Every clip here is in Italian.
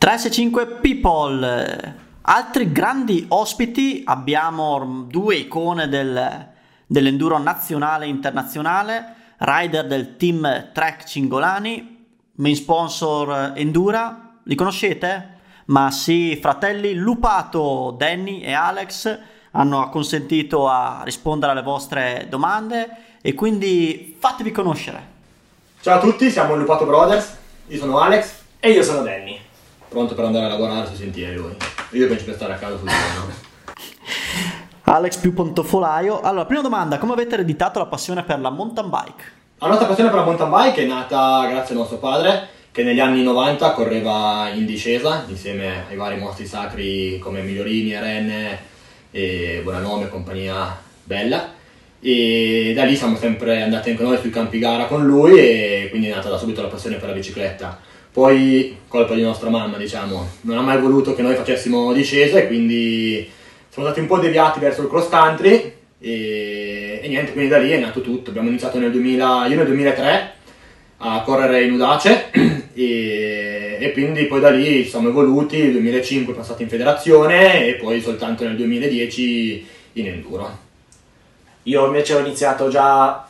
365 People. Altri grandi ospiti, abbiamo due icone del, dell'enduro nazionale e internazionale, rider del team Trek Cingolani, main sponsor Endura, li conoscete? Ma sì, fratelli Lupato, Danny e Alex hanno acconsentito a rispondere alle vostre domande e quindi fatevi conoscere. Ciao a tutti, siamo Lupato Brothers, io sono Alex e io sono Danny. Pronto per andare a lavorare sui sentieri lui. Io penso per stare a casa sul giorno. Alex più pontofolaio. Allora, prima domanda, come avete ereditato la passione per la mountain bike? La nostra passione per la mountain bike è nata grazie a nostro padre che negli anni 90 correva in discesa insieme ai vari mostri sacri come Migliorini, Renne e Buonanome, compagnia bella e da lì siamo sempre andati anche noi sui campi gara con lui e quindi è nata da subito la passione per la bicicletta. Poi, colpa di nostra mamma, diciamo, non ha mai voluto che noi facessimo discesa e quindi siamo stati un po' deviati verso il cross country e, e niente, quindi da lì è nato tutto. Abbiamo iniziato nel 2000, io nel 2003 a correre in Udace e, e, quindi poi da lì siamo evoluti, nel 2005 passati in federazione e poi soltanto nel 2010 in enduro. Io invece ho iniziato già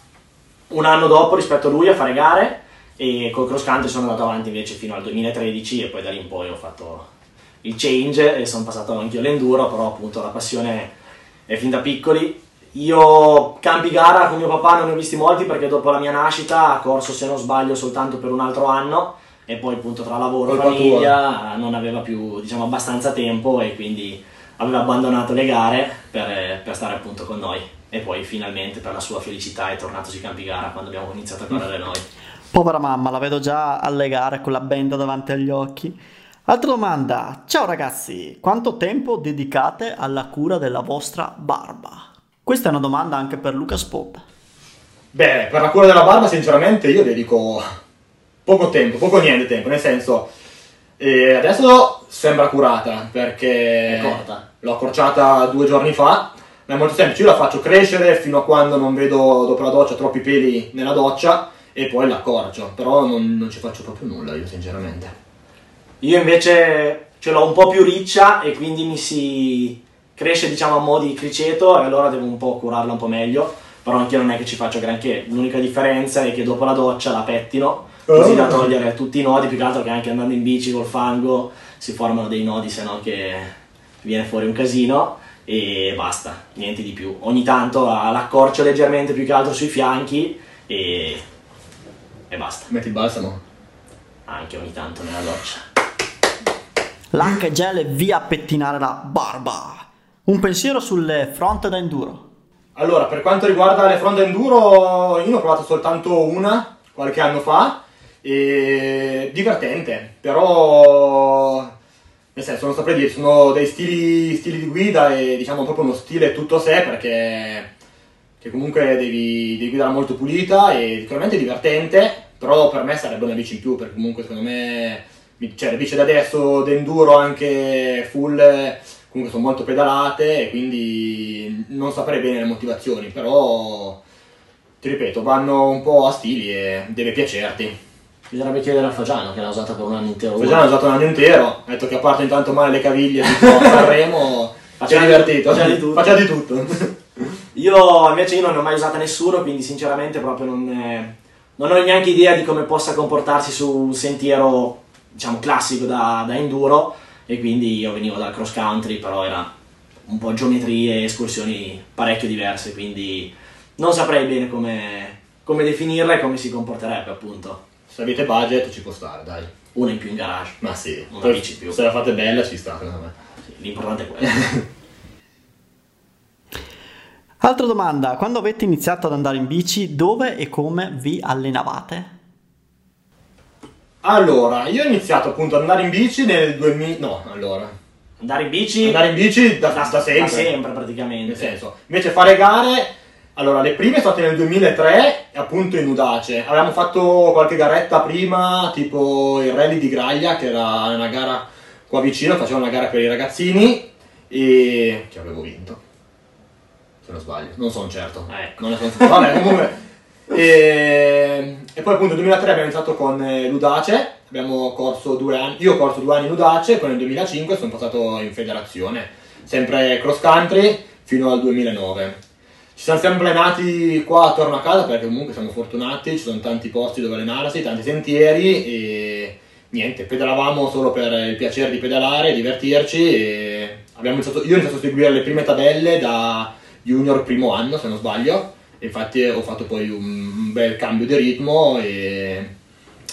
un anno dopo rispetto a lui a fare gare e col cross country sono andato avanti invece fino al 2013 e poi da lì in poi ho fatto il change e sono passato anche all'enduro, però appunto la passione è fin da piccoli. Io campi gara con mio papà non ne ho visti molti perché dopo la mia nascita ha corso se non sbaglio soltanto per un altro anno e poi appunto tra lavoro e famiglia non aveva più diciamo abbastanza tempo e quindi aveva abbandonato le gare per, per stare appunto con noi e poi finalmente per la sua felicità è tornato sui campi gara quando abbiamo iniziato a correre noi. Povera mamma, la vedo già alle gare con la benda davanti agli occhi. Altra domanda, ciao ragazzi, quanto tempo dedicate alla cura della vostra barba? Questa è una domanda anche per Luca Spot. Beh, per la cura della barba sinceramente io dedico poco tempo, poco niente tempo, nel senso eh, adesso sembra curata perché l'ho accorciata due giorni fa ma è molto semplice, io la faccio crescere fino a quando non vedo dopo la doccia troppi peli nella doccia e poi la accorcio, però non, non ci faccio proprio nulla io sinceramente. Io invece ce l'ho un po' più riccia e quindi mi si cresce diciamo a mo' di criceto e allora devo un po' curarla un po' meglio, però anche io non è che ci faccio granché, l'unica differenza è che dopo la doccia la pettino così da oh. togliere tutti i nodi, più che altro che anche andando in bici col fango si formano dei nodi se no che viene fuori un casino e basta, niente di più. Ogni tanto l'accorcio leggermente più che altro sui fianchi e, e basta. Metti il balsamo? Anche ogni tanto nella doccia. L'anche gel e via a pettinare la barba. Un pensiero sulle front da enduro. Allora, per quanto riguarda le front da enduro, io ne ho provato soltanto una qualche anno fa e divertente, però nel senso non saprei dire, sono dei stili, stili, di guida e diciamo proprio uno stile tutto a sé perché comunque devi, devi guidare molto pulita e sicuramente divertente, però per me sarebbe una bici in più perché comunque secondo me cioè, le bici da adesso d'enduro anche full comunque sono molto pedalate e quindi non saprei bene le motivazioni, però ti ripeto, vanno un po' a stili e deve piacerti. Bisognerebbe chiedere a Fagiano che l'ha usata per un anno intero. Fagiano l'ha usata un anno intero, ha detto che a parte intanto male le caviglie di Sanremo, ha divertito. Faceva di tutto. Faceva di tutto. Io invece io non ne ho mai usata nessuno, quindi sinceramente proprio non, eh, non ho neanche idea di come possa comportarsi su un sentiero diciamo classico da, da enduro e quindi io venivo dal cross country, però era un po' geometrie e escursioni parecchio diverse, quindi non saprei bene come, come definirla e come si comporterebbe appunto. Se avete budget ci può stare, dai. Una in più in garage. Ma sì, una bici più. Se la fate bella ci sta, secondo me. Sì, l'importante è quello. Altra domanda, quando avete iniziato ad andare in bici, dove e come vi allenavate? Allora, io ho iniziato appunto ad andare in bici nel 2000... No, allora... Andare in bici... Andare in bici da, da, da sempre. Da sempre, praticamente. Nel senso, invece fare gare allora, le prime sono state nel 2003, appunto in Udace. Avevamo fatto qualche garetta prima, tipo il rally di Graglia, che era una gara qua vicino, facevamo una gara per i ragazzini e che avevo vinto. Se non sbaglio, non sono certo. Ecco. Non ne sono certo. Vabbè, comunque E, e poi appunto nel 2003 abbiamo iniziato con eh, Ludace, abbiamo corso due anni, io ho corso due anni in Ludace, poi nel 2005 sono passato in federazione, sempre cross country fino al 2009. Ci siamo sempre allenati qua attorno a casa perché comunque siamo fortunati, ci sono tanti posti dove allenarsi, tanti sentieri e niente, pedalavamo solo per il piacere di pedalare, divertirci e iniziato, io ho iniziato a seguire le prime tabelle da junior primo anno se non sbaglio, infatti ho fatto poi un, un bel cambio di ritmo e,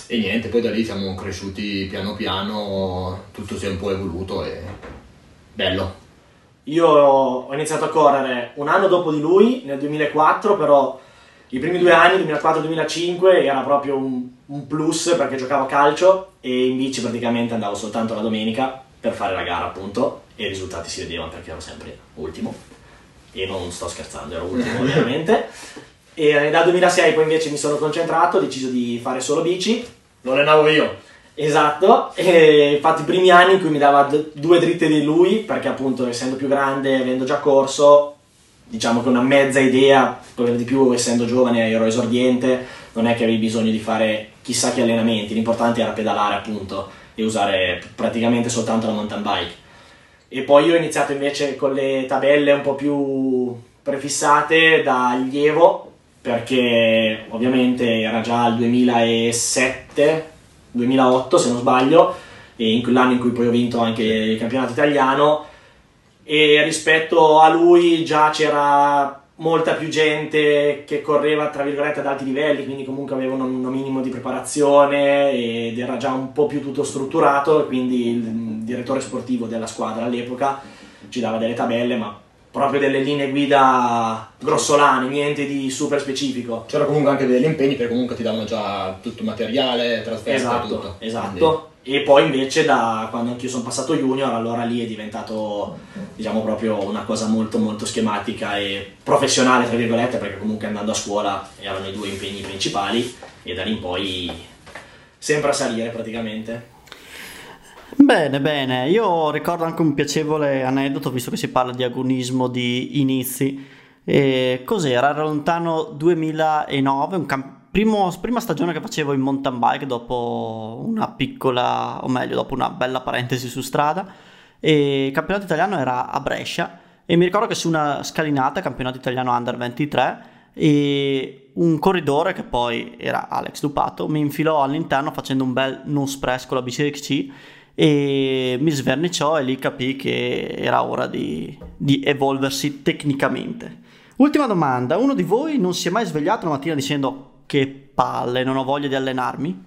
e, niente, poi da lì siamo cresciuti piano piano, tutto si è un po' evoluto e bello. Io ho iniziato a correre un anno dopo di lui, nel 2004, però i primi due anni, 2004-2005, era proprio un, un, plus perché giocavo a calcio e in bici praticamente andavo soltanto la domenica per fare la gara appunto e i risultati si vedevano perché ero sempre ultimo e non sto scherzando, ero ultimo ovviamente. E eh, dal 2006 poi invece mi sono concentrato, ho deciso di fare solo bici. Lo allenavo io. Esatto, e infatti i primi anni in cui mi dava due dritte di lui, perché appunto essendo più grande, avendo già corso, diciamo che una mezza idea, per di più essendo giovane ero esordiente, non è che avevi bisogno di fare chissà che allenamenti, l'importante era pedalare appunto e usare praticamente soltanto la mountain bike. E poi io ho iniziato invece con le tabelle un po' più prefissate da allievo, perché ovviamente era già il 2007 2008 se non sbaglio, in l'anno in cui poi ho vinto anche il campionato italiano. E rispetto a lui già c'era molta più gente che correva tra virgolette ad alti livelli, quindi comunque avevano un minimo di preparazione ed era già un po' più tutto strutturato, quindi il direttore sportivo della squadra all'epoca ci dava delle tabelle, ma proprio delle linee guida grossolane, niente di super specifico. C'era comunque anche degli impegni perché comunque ti davano già tutto il materiale, trasferta esatto, tutto. Esatto. Quindi... E poi invece da quando anch'io sono passato junior, allora lì è diventato diciamo proprio una cosa molto molto schematica e professionale tra virgolette, perché comunque andando a scuola erano i due impegni principali e da lì in poi sempre a salire praticamente. Bene, bene, io ricordo anche un piacevole aneddoto, visto che si parla di agonismo di inizi. E cos'era? Era lontano 2009, un camp- primo, prima stagione che facevo in mountain bike dopo una piccola, o meglio, dopo una bella parentesi su strada. E il campionato italiano era a Brescia e mi ricordo che su una scalinata, campionato italiano under 23, e un corridore che poi era Alex Dupato mi infilò all'interno facendo un bel nose press con la bici XC e mi sverniciò e lì capì che era ora di, di evolversi tecnicamente. Ultima domanda, uno di voi non si è mai svegliato la mattina dicendo che palle, non ho voglia di allenarmi?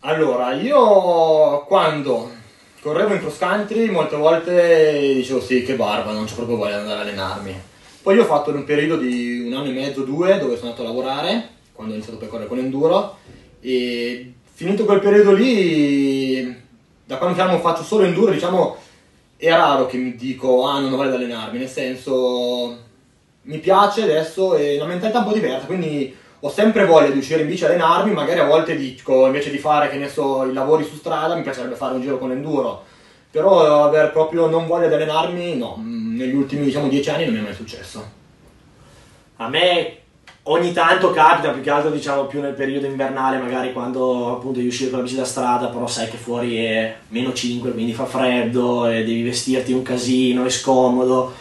Allora, io quando correvo in cross country molte volte dicevo sì, che barba, non c'ho proprio voglia di andare ad allenarmi. Poi ho fatto un periodo di un anno e mezzo, due, dove sono andato a lavorare, quando ho iniziato per correre con enduro, e finito quel periodo lì da quando diciamo, faccio solo enduro, diciamo, è raro che mi dico, ah, non ho voglia di allenarmi, nel senso, mi piace adesso e la mentalità è un po' diversa, quindi ho sempre voglia di uscire in bici a allenarmi, magari a volte dico, invece di fare, che ne so, i lavori su strada, mi piacerebbe fare un giro con enduro, però aver proprio non voglia di allenarmi, no, negli ultimi, diciamo, dieci anni non mi è mai successo. A me ogni tanto capita, più che altro diciamo più nel periodo invernale, magari quando appunto devi uscire con la bici da strada, però sai che fuori è meno 5, quindi fa freddo e devi vestirti un casino, è scomodo.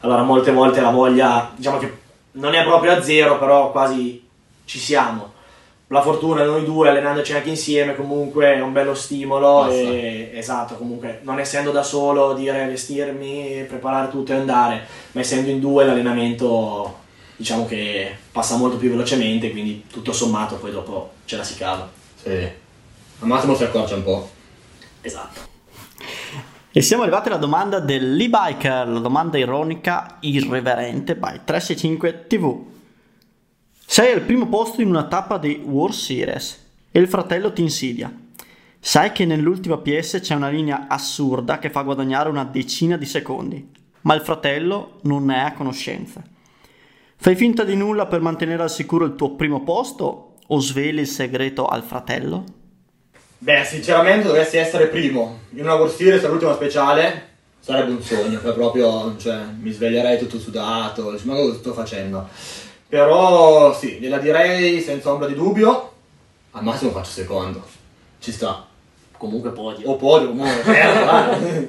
Allora molte volte la voglia, diciamo che non è proprio a zero, però quasi ci siamo. La fortuna noi due allenandoci anche insieme comunque è un bello stimolo e, esatto, comunque non essendo da solo dire vestirmi, preparare tutto e andare, ma essendo in due l'allenamento diciamo che passa molto più velocemente, quindi tutto sommato poi dopo ce la si cava. Sì, al massimo si accorcia un po'. Esatto. E siamo arrivati alla domanda dell'e-biker, la domanda ironica, irreverente, by 365 TV. Sei al primo posto in una tappa di World Series e il fratello ti insidia. Sai che nell'ultima PS c'è una linea assurda che fa guadagnare una decina di secondi, ma il fratello non ne è a conoscenza. Fai finta di nulla per mantenere al sicuro il tuo primo posto o sveli il segreto al fratello? Beh, sinceramente dovessi essere primo in una World Series all'ultima speciale sarebbe un sogno, proprio cioè, mi sveglierei tutto sudato, ma cosa sto facendo? Però sì, gliela direi senza ombra di dubbio. Al massimo faccio secondo. Ci sta. Comunque podio. O podio comunque, certo,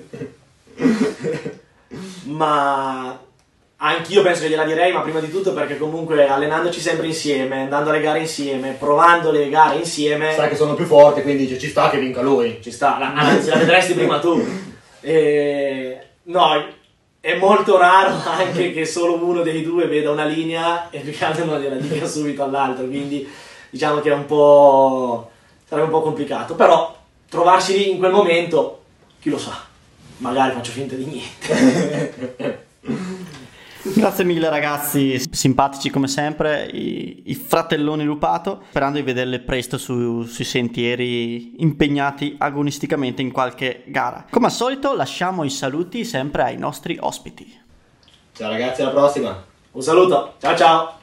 ma anch'io penso che gliela direi, ma prima di tutto perché comunque allenandoci sempre insieme, andando alle gare insieme, provando le gare insieme, Sai che sono più forte, quindi dice, ci sta che vinca lui. ci sta, la- anzi la vedresti prima tu. E, no, è molto raro anche che solo uno dei due veda una linea e più che altro non gliela dica subito all'altro, quindi diciamo che è un po'... sarebbe un po' complicato, però trovarsi lì in quel momento, chi lo sa, magari faccio finta di niente. Grazie mille ragazzi, simpatici come sempre, i, i fratelloni Lupato, sperando di vederli presto su- sui sentieri impegnati agonisticamente in qualche gara. Come al solito lasciamo i saluti sempre ai nostri ospiti. Ciao ragazzi, alla prossima. Un saluto, ciao ciao!